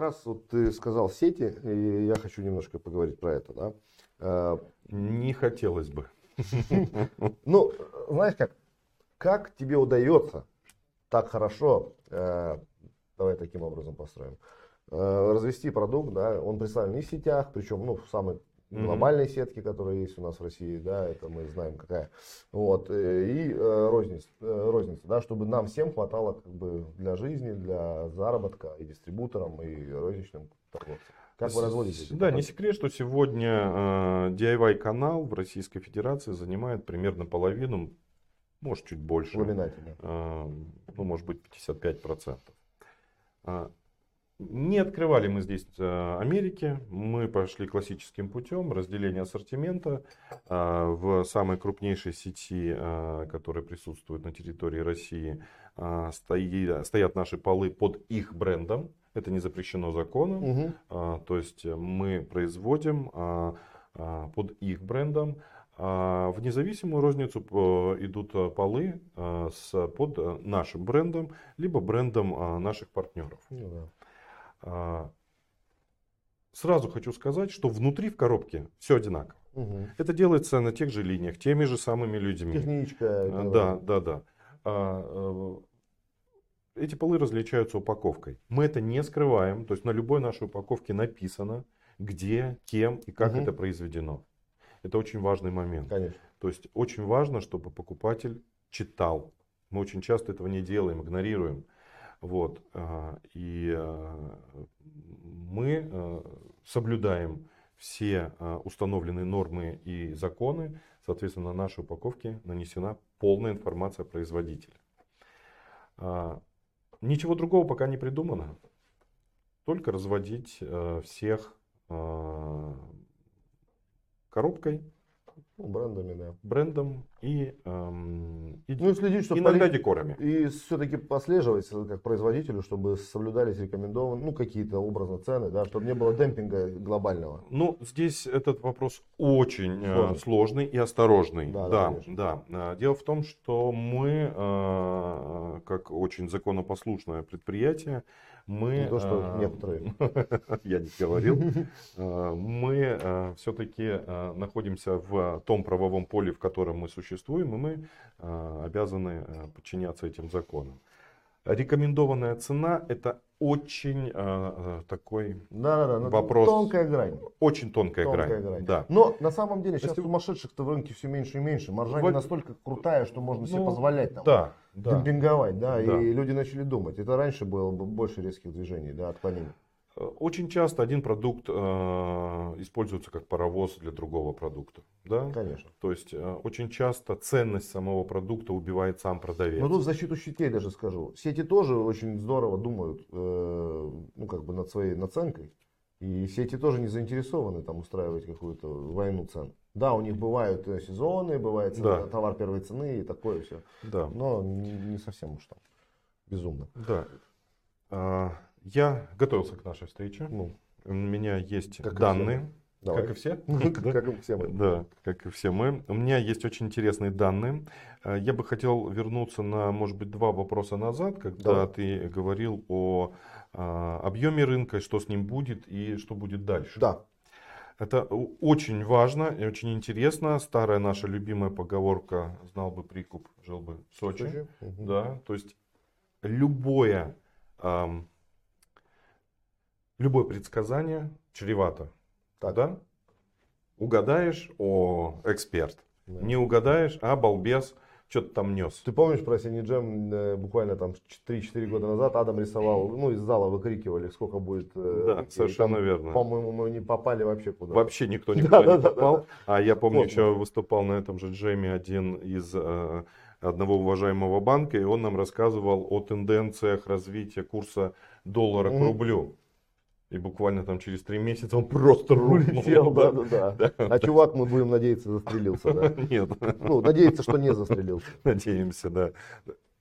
раз вот ты сказал сети, и я хочу немножко поговорить про это, да. Э, Не хотелось бы. Ну, знаешь как, как тебе удается так хорошо, э, давай таким образом построим, э, развести продукт, да, он представлен и в сетях, причем, ну, в самой глобальной mm-hmm. сетки, которая есть у нас в России, да, это мы знаем какая, вот, и розница, розница, да, чтобы нам всем хватало как бы для жизни, для заработка и дистрибуторам, и розничным торговцам. Как вы разводите? Да, не секрет, что сегодня э, DIY канал в Российской Федерации занимает примерно половину, может чуть больше. Э, ну, может быть 55%. Не открывали мы здесь э, Америки, мы пошли классическим путем разделения ассортимента э, в самой крупнейшей сети, э, которая присутствует на территории России, стоят наши полы под их брендом. Это не запрещено законом. Угу. То есть мы производим под их брендом. В независимую розницу идут полы с, под нашим брендом, либо брендом наших партнеров. Ну, да. Сразу хочу сказать, что внутри в коробке все одинаково. Угу. Это делается на тех же линиях, теми же самыми людьми. Техничка. Да, да, да. Э, эти полы различаются упаковкой. Мы это не скрываем, то есть на любой нашей упаковке написано, где, кем и как угу. это произведено. Это очень важный момент. Конечно. То есть очень важно, чтобы покупатель читал. Мы очень часто этого не делаем, игнорируем. Вот. А, и а, мы а, соблюдаем все установленные нормы и законы. Соответственно, на нашей упаковке нанесена полная информация о производителе. Ничего другого пока не придумано. Только разводить всех коробкой. Ну, брендами, да. Брендом и, эм, и, ну, и следить, чтобы иногда поли... декорами. И все-таки послеживать как производителю, чтобы соблюдались рекомендованные, ну, какие-то образно цены, да, чтобы не было демпинга глобального. Ну, здесь этот вопрос очень э, сложный, сложный и осторожный. Да, да, да, да. Э, дело в том, что мы, э, как очень законопослушное предприятие, мы... Не то, что некоторые. Я не говорил. Мы все-таки находимся в том правовом поле, в котором мы существуем, и мы обязаны подчиняться этим законам. Рекомендованная цена это очень э, такой да, да, да, вопрос. Тонкая грань. Очень тонкая, тонкая грань. грань. Да. Но на самом деле сейчас Если... сумасшедших-то в рынке все меньше и меньше. Маржа не настолько крутая, что можно ну, себе позволять там, да, демпинговать. Да, да, и люди начали думать. Это раньше было больше резких движений, да, отклонений. Очень часто один продукт э, используется как паровоз для другого продукта. Да? Конечно. То есть э, очень часто ценность самого продукта убивает сам продавец. Но тут в защиту сетей даже скажу. Сети тоже очень здорово думают э, ну, как бы над своей наценкой. И сети тоже не заинтересованы там устраивать какую-то войну цен. Да, у них бывают э, сезоны, бывает цена, да. товар первой цены и такое все. Да. Но не, не совсем уж там безумно. Да. Я готовился к нашей встрече. Ну, у меня есть как данные. И как и все? Как и все мы. Да, как и все мы. У меня есть очень интересные данные. Э, я бы хотел вернуться на, может быть, два вопроса назад, когда ты говорил о а, объеме рынка, что с ним будет и что будет дальше. Да. Это очень важно и очень интересно. Старая наша любимая поговорка «знал бы прикуп, жил бы в Сочи». Сочи? Угу. Да, то есть любое любое предсказание чревато. Так. Да? Угадаешь, о, эксперт. Да. Не угадаешь, а балбес, что-то там нес. Ты помнишь про Синий Джем э, буквально там 3-4 года назад Адам рисовал, ну из зала выкрикивали, сколько будет. Э, да, совершенно там, верно. По-моему, мы не попали вообще куда. Вообще никто никуда не попал. А я помню, еще выступал на этом же джеме один из э, одного уважаемого банка, и он нам рассказывал о тенденциях развития курса доллара к рублю. И буквально там через три месяца он просто улетел. Да, да, да. А чувак, мы будем надеяться, застрелился. Да? Нет. Ну, надеяться, что не застрелился. Надеемся, да.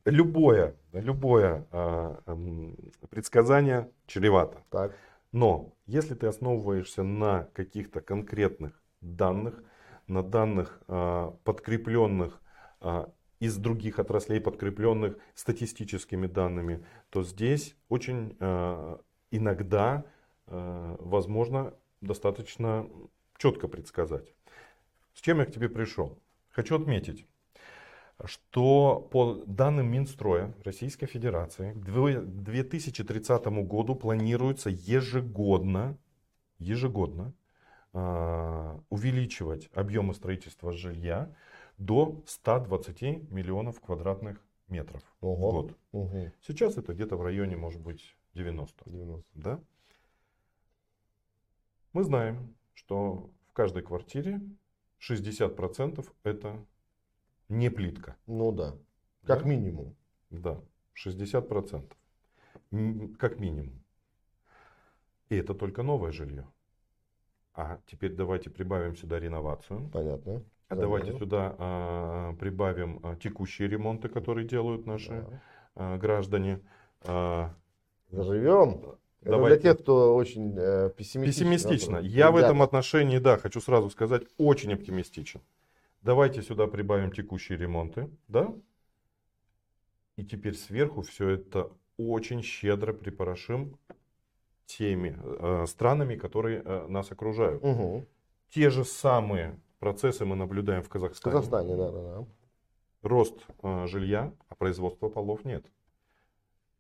Любое, любое а, предсказание чревато. Так. Но если ты основываешься на каких-то конкретных данных, на данных а, подкрепленных а, из других отраслей, подкрепленных статистическими данными, то здесь очень иногда возможно достаточно четко предсказать. С чем я к тебе пришел? Хочу отметить, что по данным Минстроя Российской Федерации к 2030 году планируется ежегодно, ежегодно э, увеличивать объемы строительства жилья до 120 миллионов квадратных метров Ого. в год. Угу. Сейчас это где-то в районе, может быть, 90. 90. Да? Мы знаем, что в каждой квартире 60% это не плитка. Ну да. Как да? минимум. Да, 60%. Как минимум. И это только новое жилье. А теперь давайте прибавим сюда реновацию. Понятно. А давайте сюда а, прибавим а, текущие ремонты, которые делают наши да. а, граждане. А, Заживем. Давайте. Это для тех, кто очень э, пессимистичен. Пессимистично. Я Ребята. в этом отношении, да, хочу сразу сказать, очень оптимистичен. Давайте сюда прибавим текущие ремонты, да? И теперь сверху все это очень щедро припорошим теми э, странами, которые э, нас окружают. Угу. Те же самые процессы мы наблюдаем в Казахстане. В Казахстане, да, да, да. Рост э, жилья, а производства полов нет.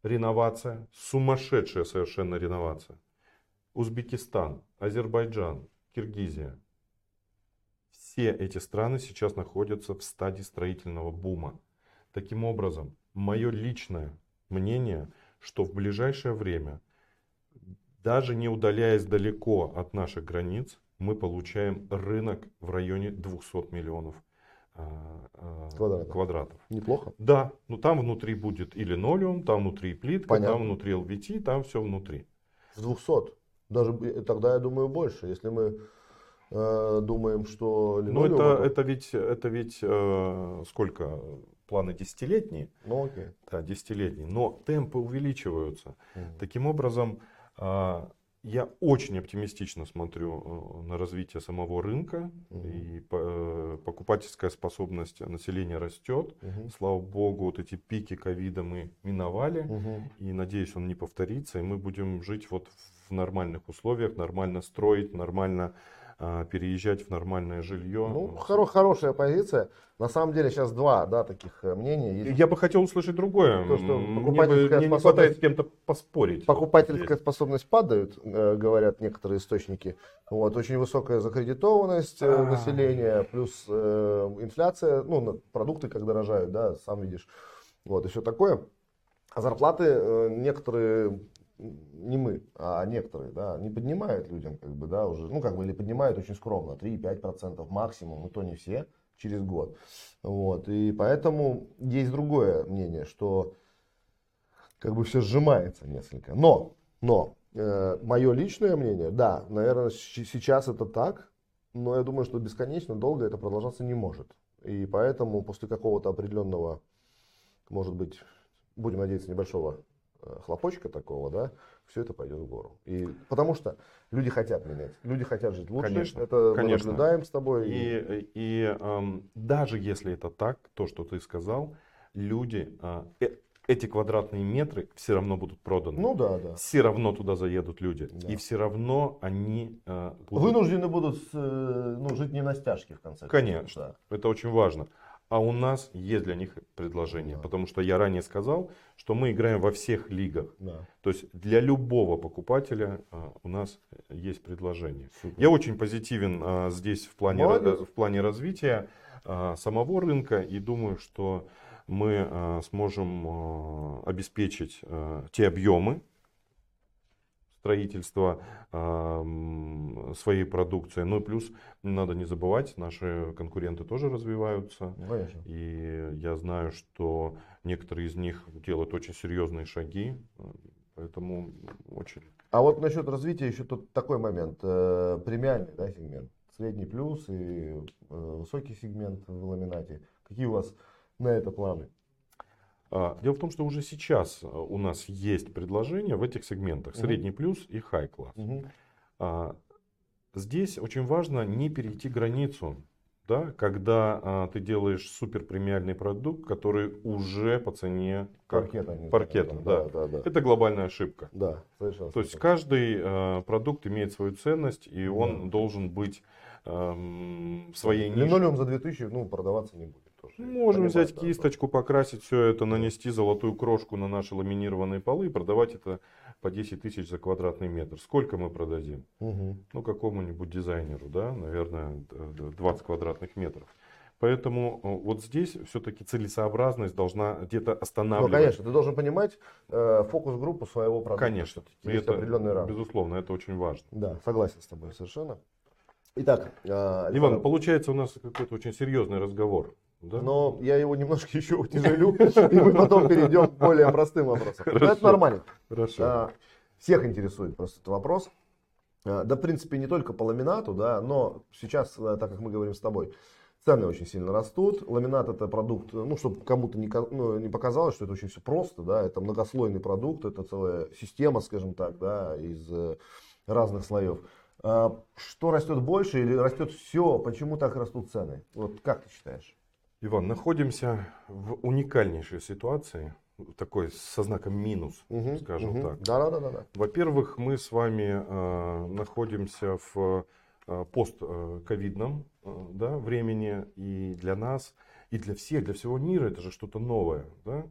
Реновация, сумасшедшая совершенно реновация. Узбекистан, Азербайджан, Киргизия. Все эти страны сейчас находятся в стадии строительного бума. Таким образом, мое личное мнение, что в ближайшее время, даже не удаляясь далеко от наших границ, мы получаем рынок в районе 200 миллионов квадратов. квадратов. Неплохо. Да, но там внутри будет и линолеум, там внутри плитка, Понятно. там внутри LVT, там все внутри. В 200? Даже тогда я думаю больше, если мы э, думаем, что линолеум... Ну это, это ведь, это ведь э, сколько? Планы десятилетние. Ну окей. Да, десятилетние. Но темпы увеличиваются. Угу. Таким образом, э, я очень оптимистично смотрю э, на развитие самого рынка. Угу. И э, покупательская способность населения растет. Угу. Слава богу, вот эти пики ковида мы миновали. Угу. И надеюсь, он не повторится. И мы будем жить вот в нормальных условиях, нормально строить, нормально переезжать в нормальное жилье. Ну, хоро- хорошая позиция. На самом деле сейчас два да, таких э, мнения. Есть... Я бы хотел услышать другое. То, что покупательская мне, мне способность... не хватает с кем-то поспорить. Покупательская вот способность падает, э, говорят некоторые источники. Вот, очень высокая закредитованность. Э, населения, плюс э, инфляция, ну, продукты как дорожают, да, сам видишь. Вот, и все такое. А зарплаты э, некоторые не мы, а некоторые, да, не поднимают людям, как бы, да, уже, ну, как бы, или поднимают очень скромно, 3-5% максимум, и то не все, через год. Вот, и поэтому есть другое мнение, что, как бы, все сжимается несколько. Но, но, э, мое личное мнение, да, наверное, сейчас это так, но я думаю, что бесконечно долго это продолжаться не может. И поэтому после какого-то определенного, может быть, будем надеяться, небольшого хлопочка такого, да, все это пойдет в гору. И, потому что люди хотят менять, люди хотят жить лучше. Конечно, это конечно. мы наблюдаем с тобой. И, и эм, даже если это так, то, что ты сказал, люди, э, э, эти квадратные метры все равно будут проданы. Ну да, да. Все равно туда заедут люди. Да. И все равно они э, будут... Вынуждены будут э, ну, жить не на стяжке в конце концов. Конечно, да. это очень важно. А у нас есть для них предложение. Да. Потому что я ранее сказал, что мы играем во всех лигах. Да. То есть для любого покупателя а, у нас есть предложение. Супер. Я очень позитивен а, здесь в плане, в плане развития а, самого рынка и думаю, что мы а, сможем а, обеспечить а, те объемы, строительства своей продукции. Ну и плюс надо не забывать, наши конкуренты тоже развиваются. Конечно. И я знаю, что некоторые из них делают очень серьезные шаги. Поэтому очень. А вот насчет развития еще тут такой момент. Э, премиальный да, сегмент. Средний плюс и э, высокий сегмент в ламинате. Какие у вас на это планы? А, дело в том, что уже сейчас э, у нас есть предложения в этих сегментах. Средний плюс и хай класс. Угу. Здесь очень важно не перейти границу да, когда а, ты делаешь супер премиальный продукт, который уже по цене паркета. паркета да. Да, да, да. Это глобальная ошибка. Да, совершенно. То есть каждый а, продукт имеет свою ценность, и он да. должен быть а, в своей нише. Линолеум за 2000 ну, продаваться не будет. Можем взять да, кисточку, покрасить все это, нанести золотую крошку на наши ламинированные полы и продавать это по 10 тысяч за квадратный метр. Сколько мы продадим? Угу. Ну, какому-нибудь дизайнеру, да, наверное, 20 квадратных метров. Поэтому э, вот здесь все-таки целесообразность должна где-то останавливать. Ну, конечно, ты должен понимать э, фокус-группу своего продукта. Конечно. Есть это, определенный рамки. Безусловно, это очень важно. Да, согласен с тобой совершенно. Итак, э, Иван, получается у нас какой-то очень серьезный разговор. Да? Но я его немножко еще утяжелю, и мы потом перейдем к более простым вопросам. Это нормально. Хорошо. А, всех интересует просто этот вопрос. А, да, в принципе, не только по ламинату, да, но сейчас, э, так как мы говорим с тобой, цены очень сильно растут. Ламинат это продукт, ну, чтобы кому-то не, ну, не показалось, что это очень все просто, да, это многослойный продукт, это целая система, скажем так, да, из э, разных слоев. А, что растет больше или растет все? Почему так растут цены? Вот как ты считаешь? Иван, находимся в уникальнейшей ситуации, такой со знаком минус, угу, скажем угу. так. Да, да, да, да. Во-первых, мы с вами э, находимся в э, постковидном э, да, времени, и для нас, и для всех, для всего мира это же что-то новое. Да?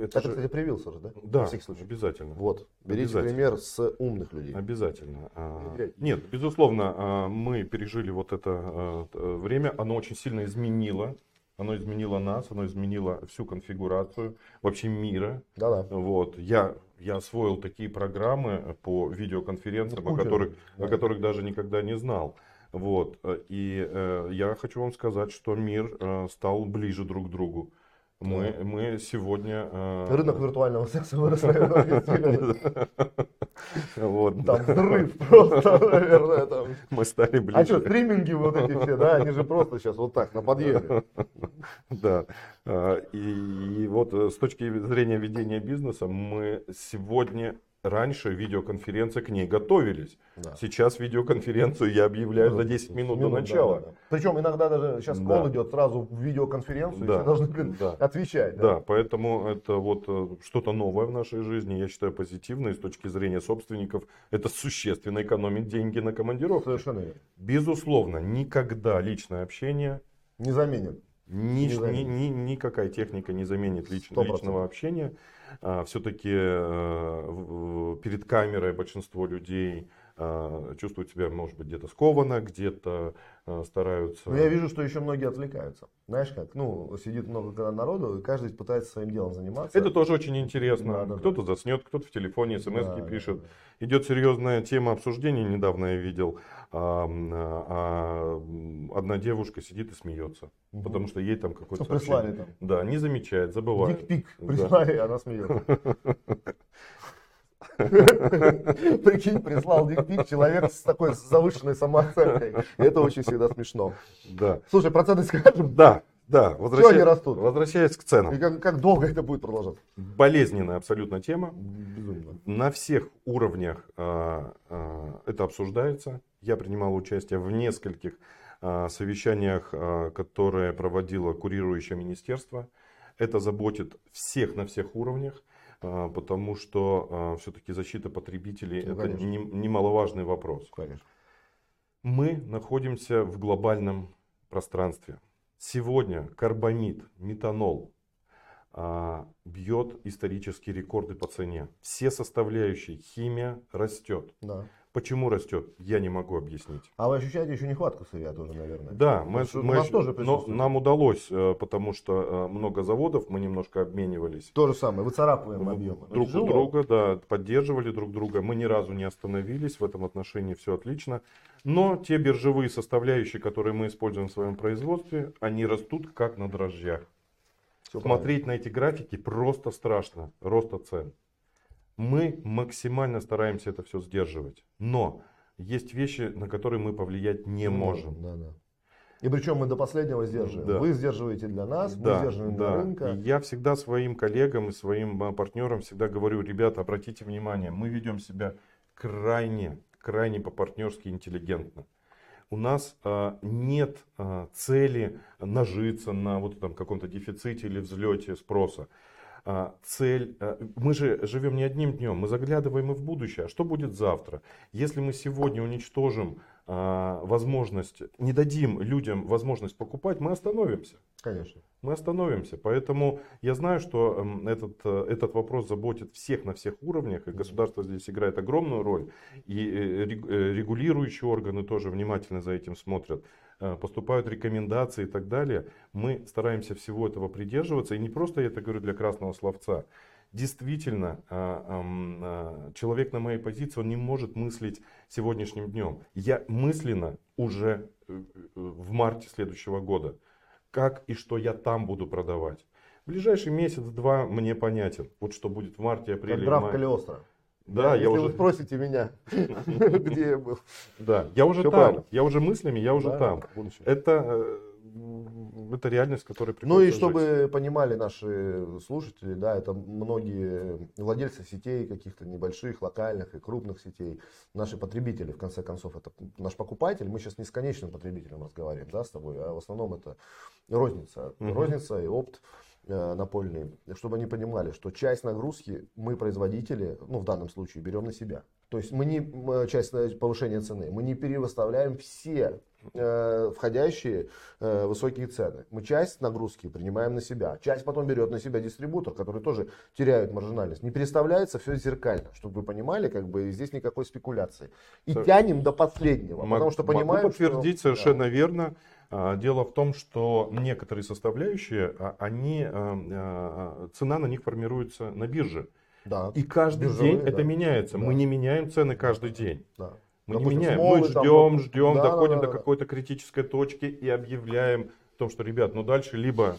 Это, это же... кстати, привился же, да? Да, обязательно. Вот, берите пример с умных людей. Обязательно. А, нет, безусловно, а, мы пережили вот это а, время, оно очень сильно изменило. Оно изменило нас, оно изменило всю конфигурацию вообще мира. Да, да. Вот. Я, я освоил такие программы по видеоконференциям, о которых, да. о которых даже никогда не знал. Вот. И э, я хочу вам сказать, что мир э, стал ближе друг к другу. Мы, мы сегодня... Э... Рынок виртуального секса вырос, наверное, Вот. Там взрыв просто, наверное. Там. Мы стали ближе. А что, стриминги вот эти все, да, они же просто сейчас вот так, на подъеме. Да. А, и, и вот э, с точки зрения ведения бизнеса мы сегодня Раньше видеоконференция к ней готовились. Да. Сейчас видеоконференцию я объявляю за 10 минут, минут до начала. Да, да. Причем иногда даже сейчас да. идет сразу в видеоконференцию, да. и все должны блин, да. отвечать. Да. да, поэтому это вот э, что-то новое в нашей жизни, я считаю позитивное с точки зрения собственников. Это существенно экономит деньги на командировку. Совершенно верно. Безусловно, никогда личное общение не заменит. Ни, ни, ни, никакая техника не заменит лич, личного общения. А, Все-таки э, перед камерой большинство людей чувствуют себя, может быть, где-то скованно, где-то а, стараются. Но я вижу, что еще многие отвлекаются. Знаешь как? Ну, сидит много народу, и каждый пытается своим делом заниматься. Это тоже очень интересно. Да, да, кто-то да. заснет, кто-то в телефоне смс да, пишет. Да, да. Идет серьезная тема обсуждения. Недавно я видел, а, а, одна девушка сидит и смеется. Угу. Потому что ей там какой-то... Прислали там. Да, не замечает, забывает. Дикпик прислали, да. она смеется. Прикинь, прислал дикпик человек с такой завышенной самооценкой. Это очень всегда смешно. Да. Слушай, проценты скажем? Да. Да, возвращаясь, они растут? Возвращаясь к ценам. И как, как долго это будет продолжаться? Болезненная абсолютно тема. Безумно. На всех уровнях а, а, это обсуждается. Я принимал участие в нескольких а, совещаниях, а, которые проводило курирующее министерство. Это заботит всех на всех уровнях. А, потому что а, все-таки защита потребителей ну, это не, немаловажный вопрос. Конечно. Мы находимся в глобальном пространстве. Сегодня карбамид, метанол а, бьет исторические рекорды по цене. Все составляющие, химия растет. Да. Почему растет, я не могу объяснить. А вы ощущаете еще нехватку сырья тоже, наверное? Да, мы, мы, нас тоже но нам удалось, э, потому что э, много заводов, мы немножко обменивались. То же самое, выцарапываем объемы. Друг у друга, да, поддерживали друг друга. Мы ни разу не остановились, в этом отношении все отлично. Но те биржевые составляющие, которые мы используем в своем производстве, они растут как на дрожжах. Все Смотреть правильно. на эти графики просто страшно, роста цен. Мы максимально стараемся это все сдерживать. Но есть вещи, на которые мы повлиять не можем. Да, да. И причем мы до последнего сдерживаем. Да. Вы сдерживаете для нас, да, мы сдерживаем да. для рынка. И я всегда своим коллегам и своим а, партнерам всегда говорю, ребята, обратите внимание, мы ведем себя крайне, крайне по-партнерски интеллигентно. у нас а, нет а, цели нажиться на вот этом каком-то дефиците или взлете спроса. А, цель, а, мы же живем не одним днем, мы заглядываем и в будущее. А что будет завтра? Если мы сегодня уничтожим а, возможность, не дадим людям возможность покупать, мы остановимся. Конечно. Мы остановимся. Поэтому я знаю, что эм, этот, э, этот вопрос заботит всех на всех уровнях, и государство здесь играет огромную роль, и э, э, регулирующие органы тоже внимательно за этим смотрят поступают рекомендации и так далее, мы стараемся всего этого придерживаться. И не просто я это говорю для красного словца действительно а, а, человек на моей позиции, он не может мыслить сегодняшним днем. Я мысленно уже э, э, в марте следующего года, как и что я там буду продавать. Ближайший месяц-два мне понятен. Вот что будет в марте, апреле, как граф Калиостро. Да, Если я уже... вы спросите меня, где я был. Да, я уже там. Я уже мыслями, я уже там. Это э, это реальность, которая Ну и чтобы жить. понимали наши слушатели, да, это многие владельцы сетей каких-то небольших, локальных и крупных сетей, наши потребители, в конце концов, это наш покупатель. Мы сейчас не с конечным потребителем разговариваем, да, с тобой, а в основном это розница, угу. розница и опт э, напольный, чтобы они понимали, что часть нагрузки мы, производители, ну в данном случае, берем на себя. То есть мы не часть повышения цены, мы не перевыставляем все э, входящие э, высокие цены. Мы часть нагрузки принимаем на себя. Часть потом берет на себя дистрибутор, который тоже теряет маржинальность. Не переставляется все зеркально, чтобы вы понимали, как бы здесь никакой спекуляции. И Сор... тянем до последнего, Мог, потому что понимаем, могу подтвердить что... совершенно да. верно. А, дело в том, что некоторые составляющие, а, они, а, цена на них формируется на бирже. Да. И каждый Биржевые, день да. это меняется. Да. Мы не меняем цены каждый день. Да. Мы Допустим, не меняем. Мы ждем, там, ждем, да, доходим да, да, до какой-то критической точки и объявляем о том, что, ребят, ну дальше либо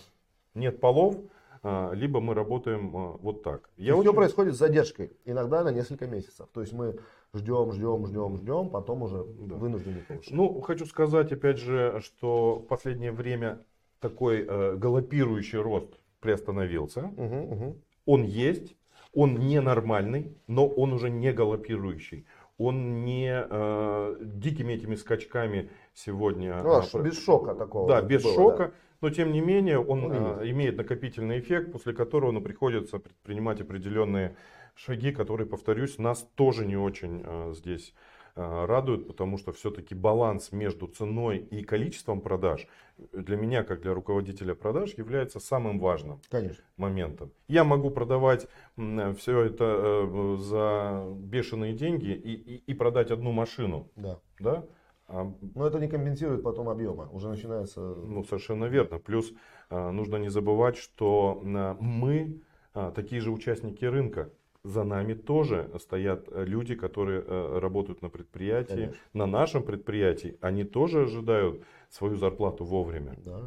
нет полов, либо мы работаем вот так. Я очень... Все происходит с задержкой, иногда на несколько месяцев. То есть мы ждем, ждем, ждем, ждем, потом уже да. вынуждены повышать. Ну, хочу сказать, опять же, что в последнее время такой э, галопирующий рост приостановился. Угу, угу. Он есть, он ненормальный, но он уже не галопирующий он не э, дикими этими скачками сегодня. Ну, а, без шока такого. Да, без было, шока. Да. Но тем не менее он э, имеет накопительный эффект, после которого ну, приходится предпринимать определенные шаги, которые, повторюсь, нас тоже не очень э, здесь Э, радует, потому что все-таки баланс между ценой и количеством продаж для меня, как для руководителя продаж, является самым важным Конечно. моментом. Я могу продавать все это э, за бешеные деньги и, и, и продать одну машину. Да. Да? А... Но это не компенсирует потом объема. Уже начинается... Ну, совершенно верно. Плюс нужно не забывать, что мы такие же участники рынка за нами тоже стоят э, люди, которые э, работают на предприятии, Конечно. на нашем предприятии. Они тоже ожидают свою зарплату вовремя. Да.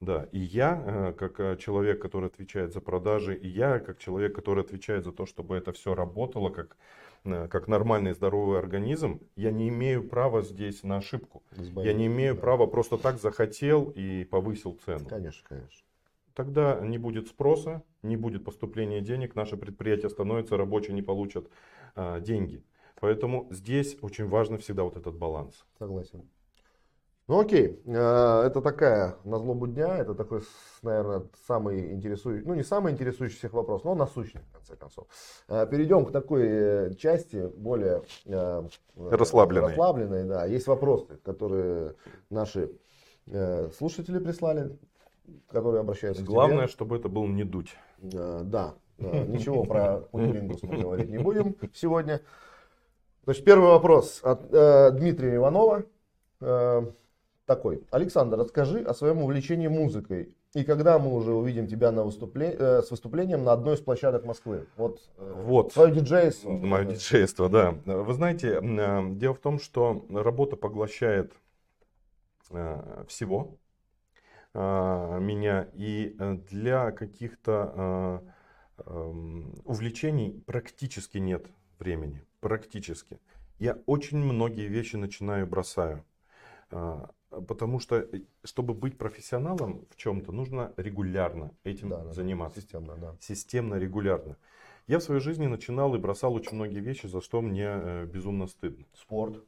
Да, и я, э, как человек, который отвечает за продажи, и я, как человек, который отвечает за то, чтобы это все работало, как, как нормальный здоровый организм, я не имею права здесь на ошибку. Избавить, я не имею да. права просто так захотел и повысил цену. Конечно, конечно тогда не будет спроса, не будет поступления денег, наше предприятие становится, рабочие не получат а, деньги. Поэтому здесь очень важно всегда вот этот баланс. Согласен. Ну окей, э, это такая на злобу дня, это такой, наверное, самый интересующий, ну не самый интересующий всех вопрос, но насущный в конце концов. Э, перейдем к такой э, части более расслабленной. расслабленной да. Есть вопросы, которые наши слушатели прислали которые обращаются Главное, к тебе. чтобы это был не дуть. Да, да. Ничего про кунилингус мы говорить не будем сегодня. Значит, первый вопрос от э, Дмитрия Иванова. Э, такой. Александр, расскажи о своем увлечении музыкой. И когда мы уже увидим тебя на выступле... э, с выступлением на одной из площадок Москвы? Вот, э, вот. твое диджейство. Мое диджейство, да. Вы знаете, э, дело в том, что работа поглощает э, всего. А, меня. И э, для каких-то а, увлечений практически нет времени. Практически. Я очень многие вещи начинаю бросаю. А, потому что, э, чтобы быть профессионалом в чем-то, нужно регулярно этим да, заниматься. Системно, да. Системно, регулярно. Я в своей жизни начинал и бросал очень многие вещи, за что мне э, безумно стыдно. Спорт.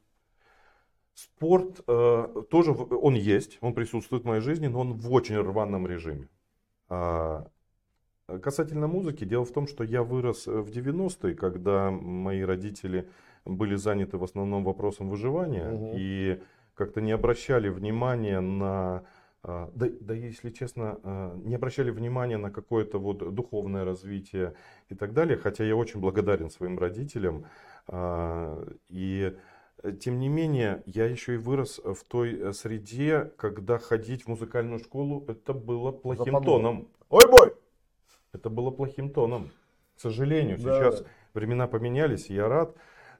Спорт э, тоже, он есть, он присутствует в моей жизни, но он в очень рваном режиме. А, касательно музыки, дело в том, что я вырос в 90-е, когда мои родители были заняты в основном вопросом выживания угу. и как-то не обращали внимания на а, да, да, если честно, а, не обращали внимания на какое-то вот духовное развитие и так далее, хотя я очень благодарен своим родителям. И Э, тем не менее, я еще и вырос в той э, среде, когда ходить в музыкальную школу, это было плохим Западу. тоном. Ой, бой! Это было плохим тоном. К сожалению, да. сейчас времена поменялись, и я рад.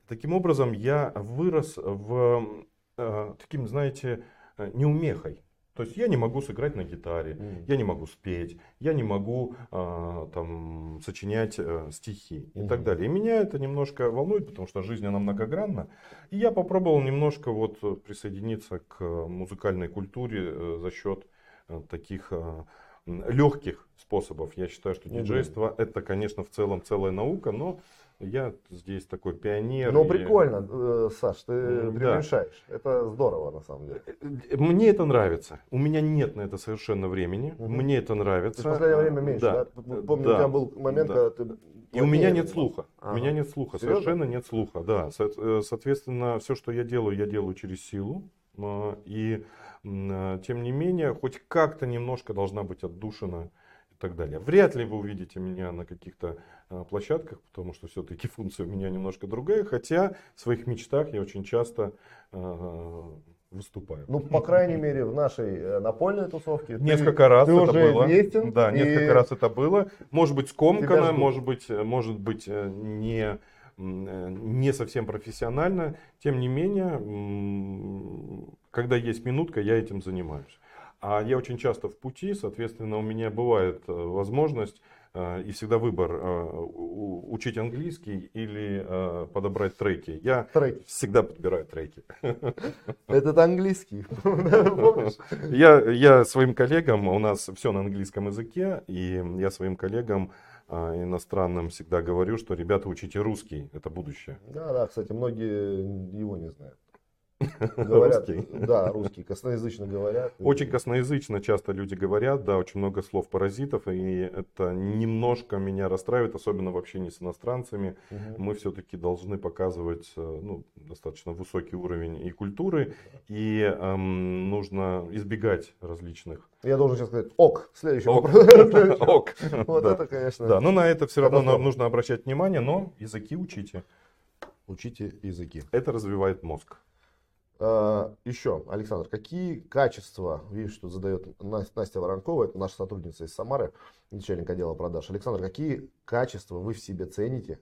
Таким образом, я вырос в э, таким, знаете, э, неумехой. То есть я не могу сыграть на гитаре, mm. я не могу спеть, я не могу э, там, сочинять э, стихи mm. и так далее. И меня это немножко волнует, потому что жизнь она многогранна. И я попробовал немножко вот присоединиться к музыкальной культуре э, за счет э, таких э, легких способов. Я считаю, что диджейство mm. это, конечно, в целом целая наука, но я здесь такой пионер. Ну, прикольно, э, Саш, ты да. преуменьшаешь. Это здорово, на самом деле. Э, мне это нравится. У меня нет на это совершенно времени. Угу. Мне это нравится. Ты в последнее время меньше, да? да? Помню, да. у тебя был момент, да. когда ты... И у меня нет слуха. Ага. У меня нет слуха, Серьезно? совершенно нет слуха, да. Э, соответственно, все, что я делаю, я делаю через силу. И тем не менее, хоть как-то немножко должна быть отдушина и так далее. Вряд ли вы увидите меня на каких-то а, площадках, потому что все-таки функция у меня немножко другая, хотя в своих мечтах я очень часто а, выступаю. Ну, по крайней мере, в нашей э, напольной тусовке. Несколько ты, раз ты это уже было. Известен, да, и... несколько раз это было. Может быть, скомкано, может быть, э, может быть, э, не, не совсем профессионально. Тем не менее, когда есть минутка, я этим занимаюсь. А я очень часто в пути, соответственно, у меня бывает э, возможность э, и всегда выбор э, учить английский или подобрать треки. Я треки. всегда подбираю треки. Этот английский, Я, я своим коллегам, у нас все на английском языке, и я своим коллегам иностранным всегда говорю, что ребята учите русский, это будущее. Да, да, кстати, многие его не знают. Говорят, русский. Да, русский, косноязычно говорят. Очень косноязычно часто люди говорят, да, очень много слов паразитов, и это немножко меня расстраивает, особенно в общении с иностранцами. Угу. Мы все-таки должны показывать э, ну, достаточно высокий уровень и культуры, и эм, нужно избегать различных. Я должен сейчас сказать, ок, следующий ок. вопрос. Ок. Вот это, конечно. Да, но на это все равно нужно обращать внимание, но языки учите. Учите языки. Это развивает мозг. А, Еще, Александр, какие качества, видишь, что задает Настя Воронкова, это наша сотрудница из Самары, начальник отдела продаж. Александр, какие качества вы в себе цените,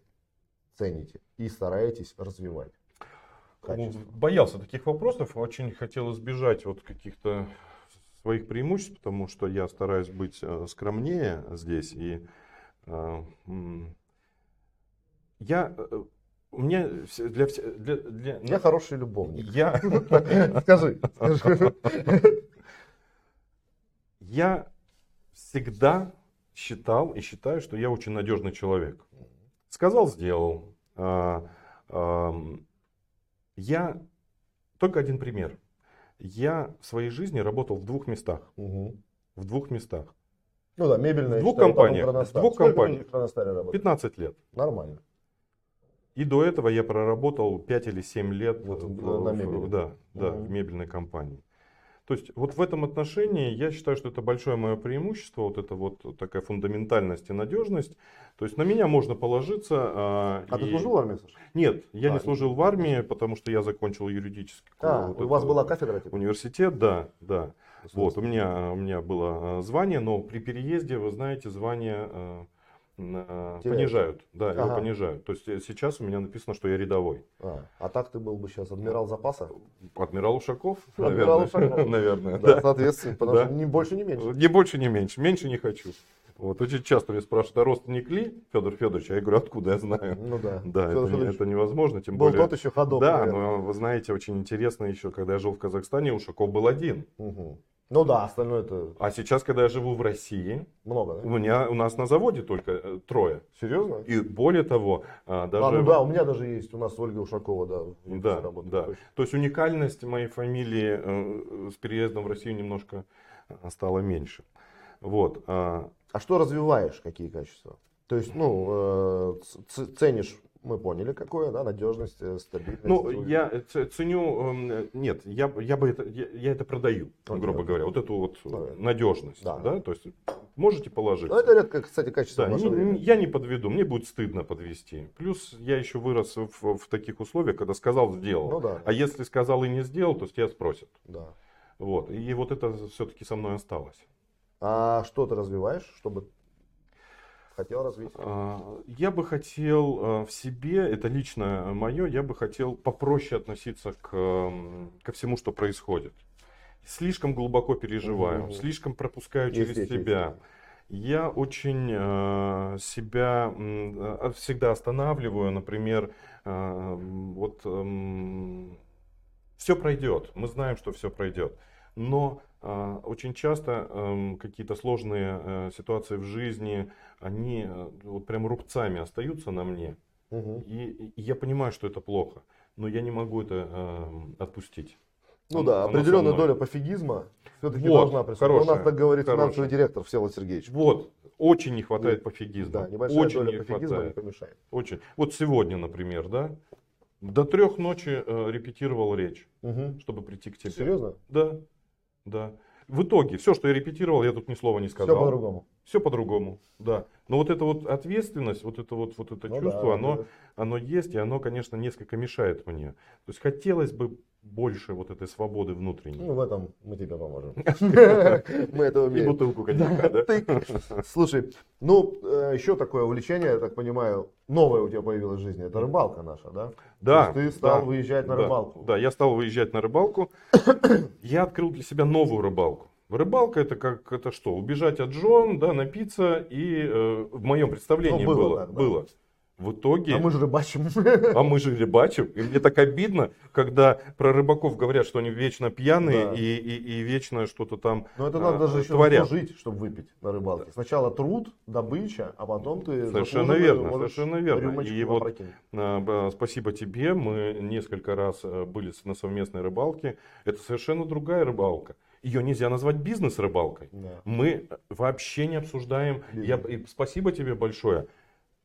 цените и стараетесь развивать? Качества? Боялся таких вопросов, очень хотел избежать вот каких-то своих преимуществ, потому что я стараюсь быть э, скромнее здесь. И э, я э, у меня для, для, для... Я хороший любовник. Я... Скажи. Я всегда считал и считаю, что я очень надежный человек. Сказал, сделал. А, я только один пример. Я в своей жизни работал в двух местах. В двух местах. Ну да, мебельная. В двух компаниях. В двух компаниях. 15 лет. Нормально. И до этого я проработал 5 или 7 лет вот, в, на мебели. Да, да, угу. в мебельной компании. То есть вот в этом отношении я считаю, что это большое мое преимущество, вот это вот такая фундаментальность и надежность. То есть на меня можно положиться. А, а и... ты служил в армии, Саша? Нет, я а, не служил в армии, потому что я закончил юридический а, вот у вас была кафедра? Типа? Университет, да, да. Вот, у меня, у меня было а, звание, но при переезде, вы знаете, звание а, Теряют. понижают, да, ага. его понижают. То есть э, сейчас у меня написано, что я рядовой. А, а так ты был бы сейчас адмирал запаса? Адмирал Ушаков, адмирал Ушаков. наверное. Да, да. соответственно, потому да. что не больше, не меньше. Не больше, не меньше. Меньше не хочу. Вот очень часто меня спрашивают, а родственник ли Федор Федорович? А я говорю, откуда я знаю? Ну да. Да, это, это невозможно, тем был более. тот еще ходок. Да, наверное. но вы знаете, очень интересно еще, когда я жил в Казахстане, Ушаков был один. Угу. Ну да, остальное это... А сейчас, когда я живу в России, много, да? у, меня, у нас на заводе только э, трое. Серьезно? И более того, а, даже... А, ну да, у меня даже есть, у нас Ольга Ушакова, да. Да, работает, да. Точно. То есть уникальность моей фамилии э, с переездом в Россию немножко э, стала меньше. Вот. А, а что развиваешь, какие качества? То есть, ну, ценишь мы поняли, какое, да, надежность, э, стабильность. Ну, я ценю, эм, нет, я, я бы это, я, я это продаю, okay. грубо говоря, вот эту вот okay. надежность, да. да, то есть можете положить. Ну, это редко, кстати, качество. Да, не, я не подведу, мне будет стыдно подвести. Плюс я еще вырос в, в таких условиях, когда сказал, сделал. Ну, да. А если сказал и не сделал, то тебя спросят. Да. Вот, и вот это все-таки со мной осталось. А что ты развиваешь, чтобы хотел развить? А, я бы хотел а, в себе, это лично мое, я бы хотел попроще относиться к, ко всему, что происходит. Слишком глубоко переживаю, угу. слишком пропускаю через есть, себя. Есть. Я очень э, себя э, всегда останавливаю, например, э, вот э, все пройдет, мы знаем, что все пройдет, но а, очень часто эм, какие-то сложные э, ситуации в жизни, они э, вот прям рубцами остаются на мне. Угу. И, и я понимаю, что это плохо, но я не могу это эм, отпустить. Ну он, да, определенная доля пофигизма все-таки вот, должна присутствовать. У нас так говорит хорошая. финансовый директор Всеволод Сергеевич. Вот, очень не хватает и, пофигизма. Да, небольшая очень доля не пофигизма хватает. не помешает. Очень. Вот сегодня, например, да, до трех ночи э, репетировал речь, угу. чтобы прийти к тебе. Серьезно? Да. Да. В итоге, все, что я репетировал, я тут ни слова не сказал. Все по-другому. Все по-другому, да. Но вот эта вот ответственность, вот это вот, вот это ну, чувство, да, оно, да. оно есть, и оно, конечно, несколько мешает мне. То есть хотелось бы больше вот этой свободы внутренней. Ну, в этом мы тебе поможем. Мы это умеем. И бутылку коньяка, да? Слушай, ну, э, еще такое увлечение, я так понимаю, новое у тебя появилось в жизни, это рыбалка наша, да? Да. ты стал выезжать на рыбалку. Да, я стал выезжать на рыбалку. Я открыл для себя новую рыбалку. Рыбалка это как это что? Убежать от жен, да, напиться и э, в моем представлении ну, было, было, так, да. было. В итоге... А мы же рыбачим. А мы же рыбачим. И мне так обидно, когда про рыбаков говорят, что они вечно пьяные да. и, и, и вечно что-то там Но это надо а, даже еще творят. жить, чтобы выпить на рыбалке. Сначала труд, добыча, а потом ты Совершенно верно, совершенно верно. И вот а, спасибо тебе, мы несколько раз э, были на совместной рыбалке. Это совершенно другая рыбалка ее нельзя назвать бизнес-рыбалкой. Да. Мы вообще не обсуждаем. Я, и спасибо тебе большое.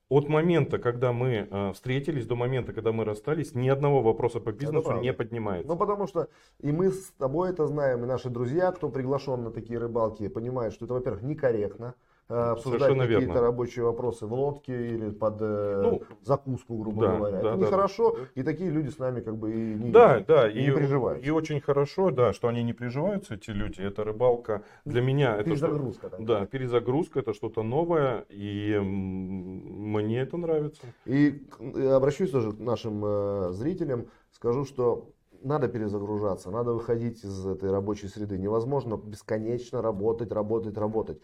От момента, когда мы э, встретились, до момента, когда мы расстались, ни одного вопроса по бизнесу не поднимается. Ну, потому что и мы с тобой это знаем, и наши друзья, кто приглашен на такие рыбалки, понимают, что это, во-первых, некорректно. Э, обсуждать какие-то рабочие вопросы в лодке или под э, ну, закуску, грубо да, говоря. Да, это да, нехорошо, да. и такие люди с нами как бы и не, да, да, и, не переживают. И очень хорошо, да, что они не приживаются, эти люди. Это рыбалка для меня. Перезагрузка. Это, да, перезагрузка, это что-то новое, и мне это нравится. И обращусь тоже к нашим э, зрителям, скажу, что надо перезагружаться, надо выходить из этой рабочей среды. Невозможно бесконечно работать, работать, работать.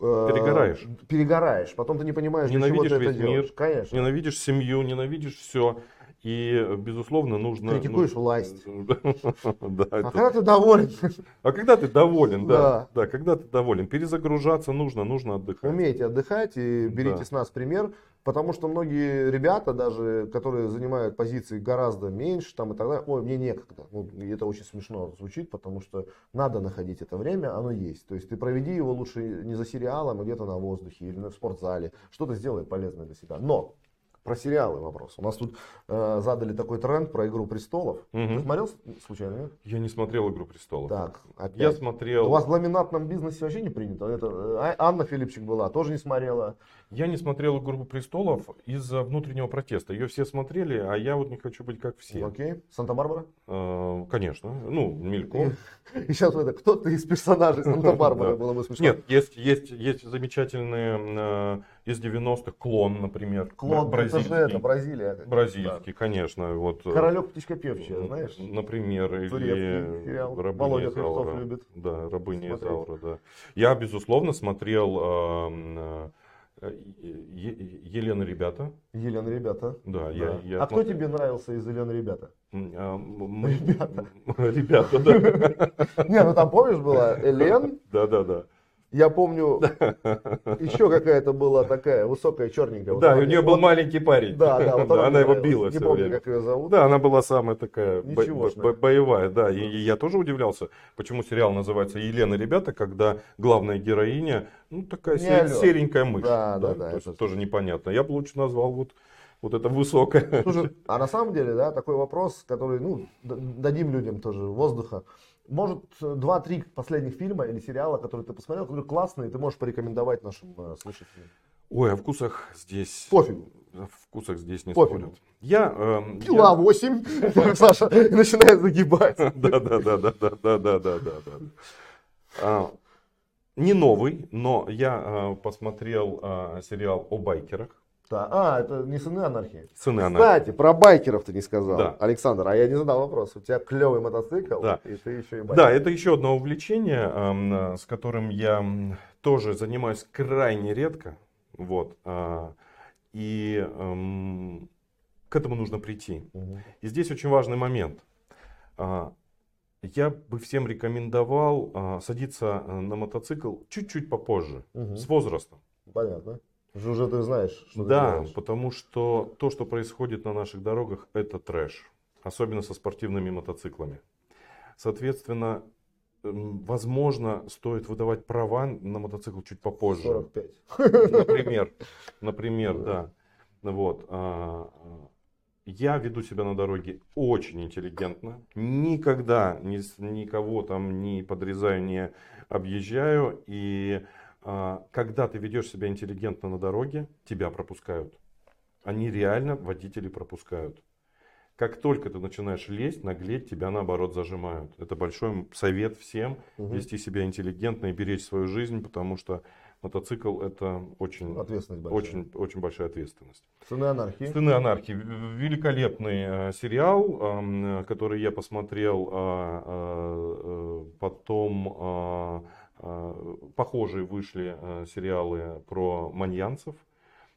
Э, перегораешь. Перегораешь. Потом ты не понимаешь, ненавидишь для чего ты это делаешь. Мир, Конечно. Ненавидишь семью, ненавидишь все. И, безусловно, нужно... Критикуешь ну, власть. да, а когда ты доволен? А когда ты доволен, да. Да, когда ты доволен. Перезагружаться нужно, нужно отдыхать. Умейте отдыхать и берите с нас пример. Потому что многие ребята, даже которые занимают позиции гораздо меньше, там и так далее, ой, мне некогда. Ну, это очень смешно звучит, потому что надо находить это время, оно есть. То есть ты проведи его лучше не за сериалом, а где-то на воздухе или в спортзале. Что-то сделай полезное для себя. Но про сериалы вопрос. У нас тут э, задали такой тренд про Игру престолов. Угу. смотрел случайно, нет? Я не смотрел Игру престолов. Так, опять. Я смотрел. У вас в ламинатном бизнесе вообще не принято. Это э, Анна Филипчик была, тоже не смотрела. Я не смотрел Игру престолов из-за внутреннего протеста. Ее все смотрели, а я вот не хочу быть как все. Окей. Санта-Барбара? Э, конечно. Ну, мельком. И, сейчас это кто-то из персонажей Санта-Барбары было бы смешно. Нет, есть, есть, есть замечательные э, из 90-х клон, например. Клон, бразильский. это же это, Бразилия. Бразильский, да. конечно. Вот, э, Королек птичка певчая, знаешь? Например, или. Рабыня Изаура. любит. Да, Рабыня Изаура, да. Я, безусловно, смотрел э, Елена Ребята. Елена Ребята. Да, да. Я, я... А кто тебе нравился из Елены Ребята? Ребята. Ребята, да. Не, ну там помнишь была Элен? Да, да, да. Я помню, еще какая-то была такая высокая, черненькая. Да, у нее был маленький парень. Да, да. Вот она его била Не помню, как ее зовут. Да, она была самая такая боевая, да. И я тоже удивлялся, почему сериал называется «Елена, ребята», когда главная героиня, ну, такая серенькая мышь. Да, да, да. То есть тоже непонятно. Я бы лучше назвал вот вот это высокое. Слушай, а на самом деле, да, такой вопрос, который, ну, дадим людям тоже воздуха. Может, два-три последних фильма или сериала, которые ты посмотрел, которые классные, ты можешь порекомендовать нашим э, слушателям? Ой, о вкусах здесь... Пофигу. О вкусах здесь не Пофигу. спорят. Я... Э, Пила я... 8, Саша начинает загибать. Да-да-да-да-да-да-да-да. А, не новый, но я э, посмотрел э, сериал о байкерах. Да. А, это не сыны анархии. Сыны анархии. Кстати, про байкеров ты не сказал, да. Александр. А я не задал вопрос. У тебя клевый мотоцикл, да. и ты еще и байкер. Да, это еще одно увлечение, э, с которым я тоже занимаюсь крайне редко. Вот. Э, и э, к этому нужно прийти. Угу. И здесь очень важный момент. Э, я бы всем рекомендовал э, садиться на мотоцикл чуть-чуть попозже, угу. с возрастом. Понятно. Уже ты знаешь, что Да, ты потому что то, что происходит на наших дорогах, это трэш. Особенно со спортивными мотоциклами. Соответственно, возможно, стоит выдавать права на мотоцикл чуть попозже. 45. Например, например, да. Вот. Я веду себя на дороге очень интеллигентно. Никогда ни, никого там не подрезаю, не объезжаю. И а, когда ты ведешь себя интеллигентно на дороге, тебя пропускают. Они реально водители пропускают. Как только ты начинаешь лезть, наглеть, тебя наоборот зажимают. Это большой совет всем угу. вести себя интеллигентно и беречь свою жизнь, потому что мотоцикл это очень, ответственность очень, очень большая ответственность. Сыны анархии. Сыны анархии. Великолепный э, сериал, э, который я посмотрел э, э, потом. Э, похожие вышли э, сериалы про маньянцев.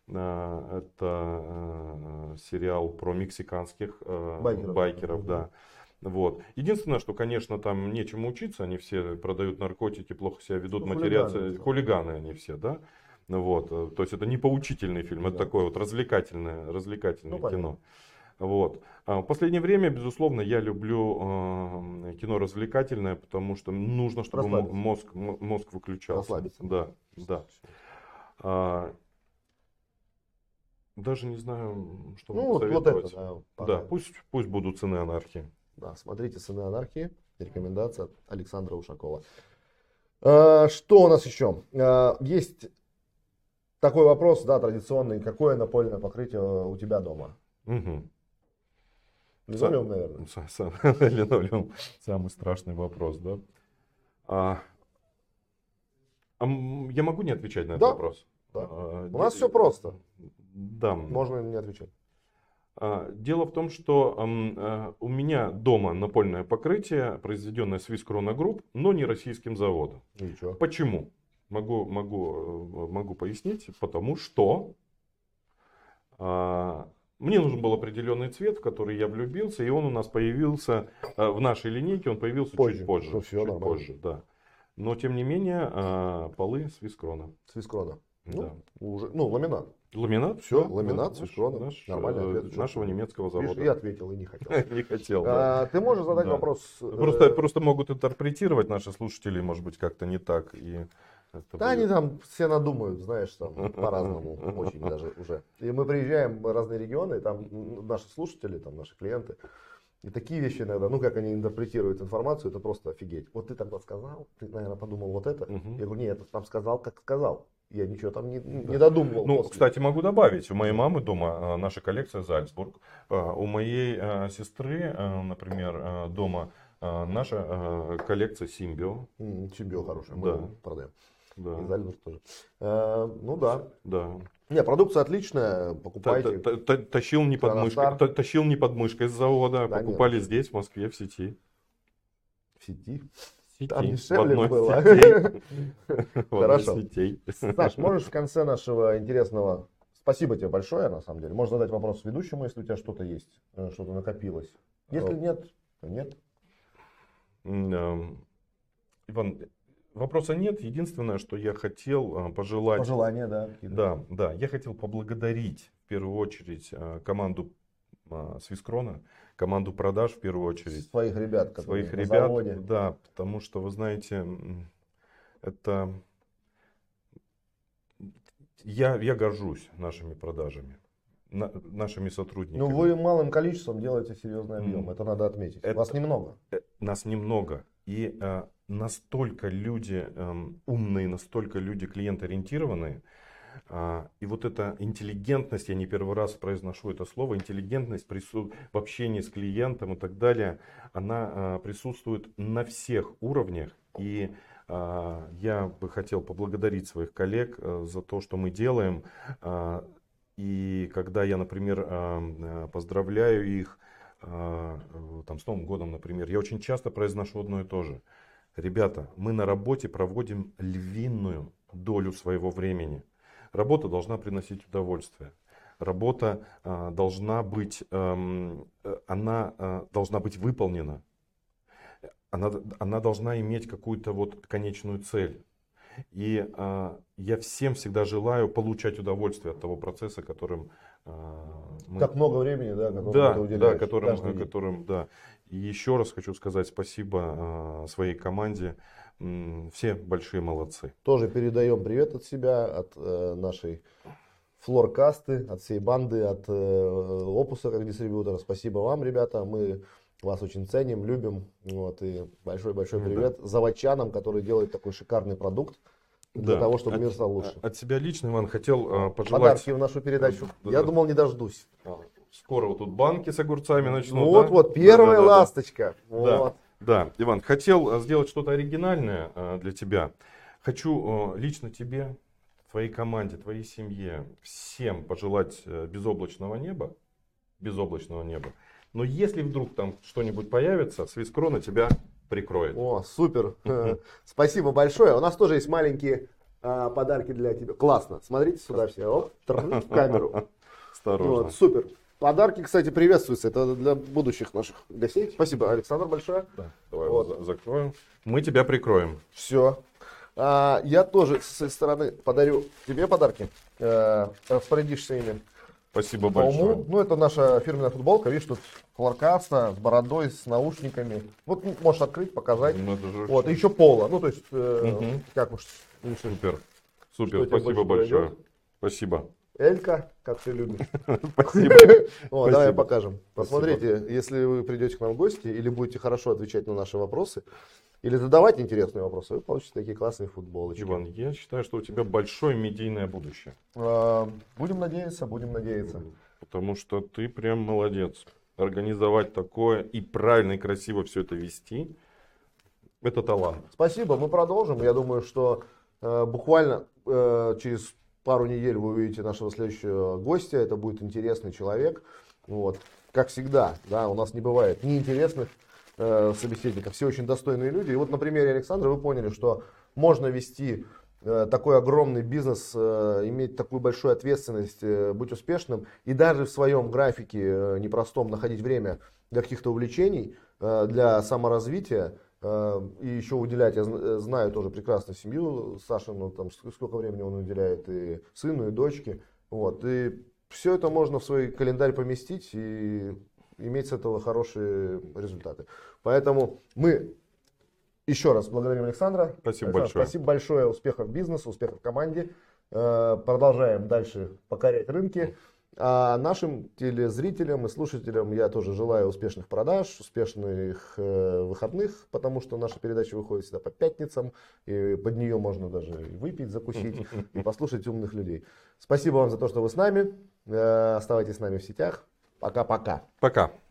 Э, это сериал про мексиканских байкеров, байкеров да. Вот. Единственное, что, конечно, там нечему учиться, они все продают наркотики, плохо себя ведут, ну, матерятся, хулиганы, хулиганы они все, да. Вот. То есть это не поучительный фильм, да. это такое вот развлекательное, развлекательное ну, кино. Понятно. Вот. А в последнее время, безусловно, я люблю э, кино развлекательное, потому что нужно, чтобы мозг, мозг выключался. Расслабиться. Да, да. А, даже не знаю, что ну, вот, вот это, да, да пусть, пусть будут цены анархии. Да, смотрите цены анархии. Рекомендация от Александра Ушакова. А, что у нас еще? Есть такой вопрос, да, традиционный. Какое напольное покрытие у тебя дома? Угу. Линолеум, наверное. Сам, линолеум. Самый страшный вопрос, да? А, а я могу не отвечать на да? этот вопрос? Да. А, У нас все просто. Да. Можно не отвечать. А, дело в том, что а, у меня дома напольное покрытие, произведенное Swiss Corona Group, но не российским заводом. Ничего. Почему? Могу, могу, э, могу пояснить. Потому что а, мне нужен был определенный цвет, в который я влюбился, и он у нас появился э, в нашей линейке, он появился позже, чуть позже. Ну, все, чуть позже, да. Но тем не менее, э, полы с вискрона. С вискрона. Да. Ну, уже, ну, ламинат. Ламинат? Все, да, ламинат, да, с вискрона. Наш, Нормальный э, ответ. Нашего немецкого завода. Видишь, я ответил и не хотел. Не хотел, да. Ты можешь задать вопрос? Просто, просто могут интерпретировать наши слушатели, может быть, как-то не так. И это да, они там все надумают, знаешь, там по-разному очень даже уже. И мы приезжаем в разные регионы, и там наши слушатели, там наши клиенты, и такие вещи иногда, ну как они интерпретируют информацию, это просто офигеть. Вот ты тогда сказал, ты, наверное, подумал вот это. Угу. Я говорю, нет, я там сказал, как сказал. Я ничего там не, не додумывал. Ну, после. кстати, могу добавить. У моей мамы дома а, наша коллекция Зальцбург. А, у моей а, сестры, например, дома наша коллекция Симбио. Симбио хорошая, мы да. продаем. Да. И Зальцбург тоже. Э, ну да. Да. Не, продукция отличная, покупайте. Тащил не под мышкой, тащил не под мышкой с завода, покупали здесь, в Москве, в сети. В сети? В сети. Там дешевле было. Хорошо. Саш, можешь в конце нашего интересного... Спасибо тебе большое, на самом деле. Можно задать вопрос ведущему, если у тебя что-то есть, э, что-то накопилось. Если нет, то нет. Иван, вопроса нет. Единственное, что я хотел э, пожелать... Пожелание, да. Да, да. Я хотел поблагодарить в первую очередь э, команду Свискрона, команду продаж в первую очередь. Своих ребят, которые Своих ребят, заводе. Да, потому что, вы знаете, это... Я, я горжусь нашими продажами, на, нашими сотрудниками. Ну, вы малым количеством делаете серьезный объем, mm. это надо отметить. Это, Вас немного. Э, нас немного. И э, настолько люди э, умные, настолько люди клиент-ориентированные, а, и вот эта интеллигентность, я не первый раз произношу это слово, интеллигентность прису... в общении с клиентом и так далее, она а, присутствует на всех уровнях. И а, я бы хотел поблагодарить своих коллег э, за то, что мы делаем. И когда я, например, поздравляю их там, с Новым годом, например, я очень часто произношу одно и то же. Ребята, мы на работе проводим львиную долю своего времени. Работа должна приносить удовольствие. Работа э, должна быть, эм, э, она э, должна быть выполнена. Она, она должна иметь какую-то вот конечную цель. И э, я всем всегда желаю получать удовольствие от того процесса, которым э, мы... Как много времени, да, которым да, да, которым, которым, да. И еще раз хочу сказать спасибо э, своей команде. Все большие молодцы. Тоже передаем привет от себя, от э, нашей флоркасты, от всей банды, от э, Опуса как дистрибьютора. Спасибо вам, ребята. Мы вас очень ценим, любим. Вот, и большой-большой привет да. заводчанам, которые делают такой шикарный продукт для да. того, чтобы от, мир стал лучше. От себя лично, Иван, хотел э, пожелать... Подарки в нашу передачу. Да, Я да. думал, не дождусь. Скоро вот тут банки с огурцами начнут. Ну, вот, да? вот, первая да, да, ласточка. Да. Вот. Да, Иван, хотел э, сделать что-то оригинальное э, для тебя. Хочу э, лично тебе, твоей команде, твоей семье, всем пожелать безоблачного неба. Безоблачного неба. Но если вдруг там что-нибудь появится, свискрона тебя прикроет. О, супер. Спасибо большое. У нас тоже есть маленькие подарки для тебя. Классно. Смотрите сюда все. Оп, в камеру. Осторожно. Вот, супер. Подарки, кстати, приветствуются. Это для будущих наших гостей. Спасибо, Александр, большое. Да, давай вот. закроем. Мы тебя прикроем. Все. А, я тоже с своей стороны подарю тебе подарки. А, распорядишься ими. Спасибо большое. Ну, это наша фирменная футболка. Видишь, тут флоркаста с бородой, с наушниками. Вот можешь открыть, показать. Ну, это же вот, и еще пола. Ну, то есть, э, угу. как уж. Супер. Супер, спасибо большое. Пойдет. Спасибо. Элька, как ты любишь. Спасибо. О, давай покажем. Посмотрите, если вы придете к нам в гости или будете хорошо отвечать на наши вопросы, или задавать интересные вопросы, вы получите такие классные футболочки. Иван, я считаю, что у тебя большое медийное будущее. А, будем надеяться, будем надеяться. Потому что ты прям молодец. Организовать такое и правильно и красиво все это вести, это талант. Спасибо, мы продолжим. Я думаю, что э, буквально э, через пару недель вы увидите нашего следующего гостя. Это будет интересный человек. Вот. Как всегда, да, у нас не бывает неинтересных э, собеседников. Все очень достойные люди. И вот на примере Александра вы поняли, что можно вести э, такой огромный бизнес, э, иметь такую большую ответственность, э, быть успешным и даже в своем графике непростом находить время для каких-то увлечений, для саморазвития. Э, и еще уделять, я э, знаю тоже прекрасно семью Сашину, там сколько времени он уделяет и сыну, и дочке. Вот, и все это можно в свой календарь поместить и иметь с этого хорошие результаты. Поэтому мы еще раз благодарим Александра. Спасибо Александр, большое. Спасибо большое. Успехов бизнесу, успехов команде. Э, продолжаем дальше покорять рынки. А нашим телезрителям и слушателям я тоже желаю успешных продаж, успешных э, выходных, потому что наша передача выходит всегда по пятницам, и под нее можно даже выпить, закусить и послушать умных людей. Спасибо вам за то, что вы с нами. Э, оставайтесь с нами в сетях. Пока-пока. Пока. -пока. Пока.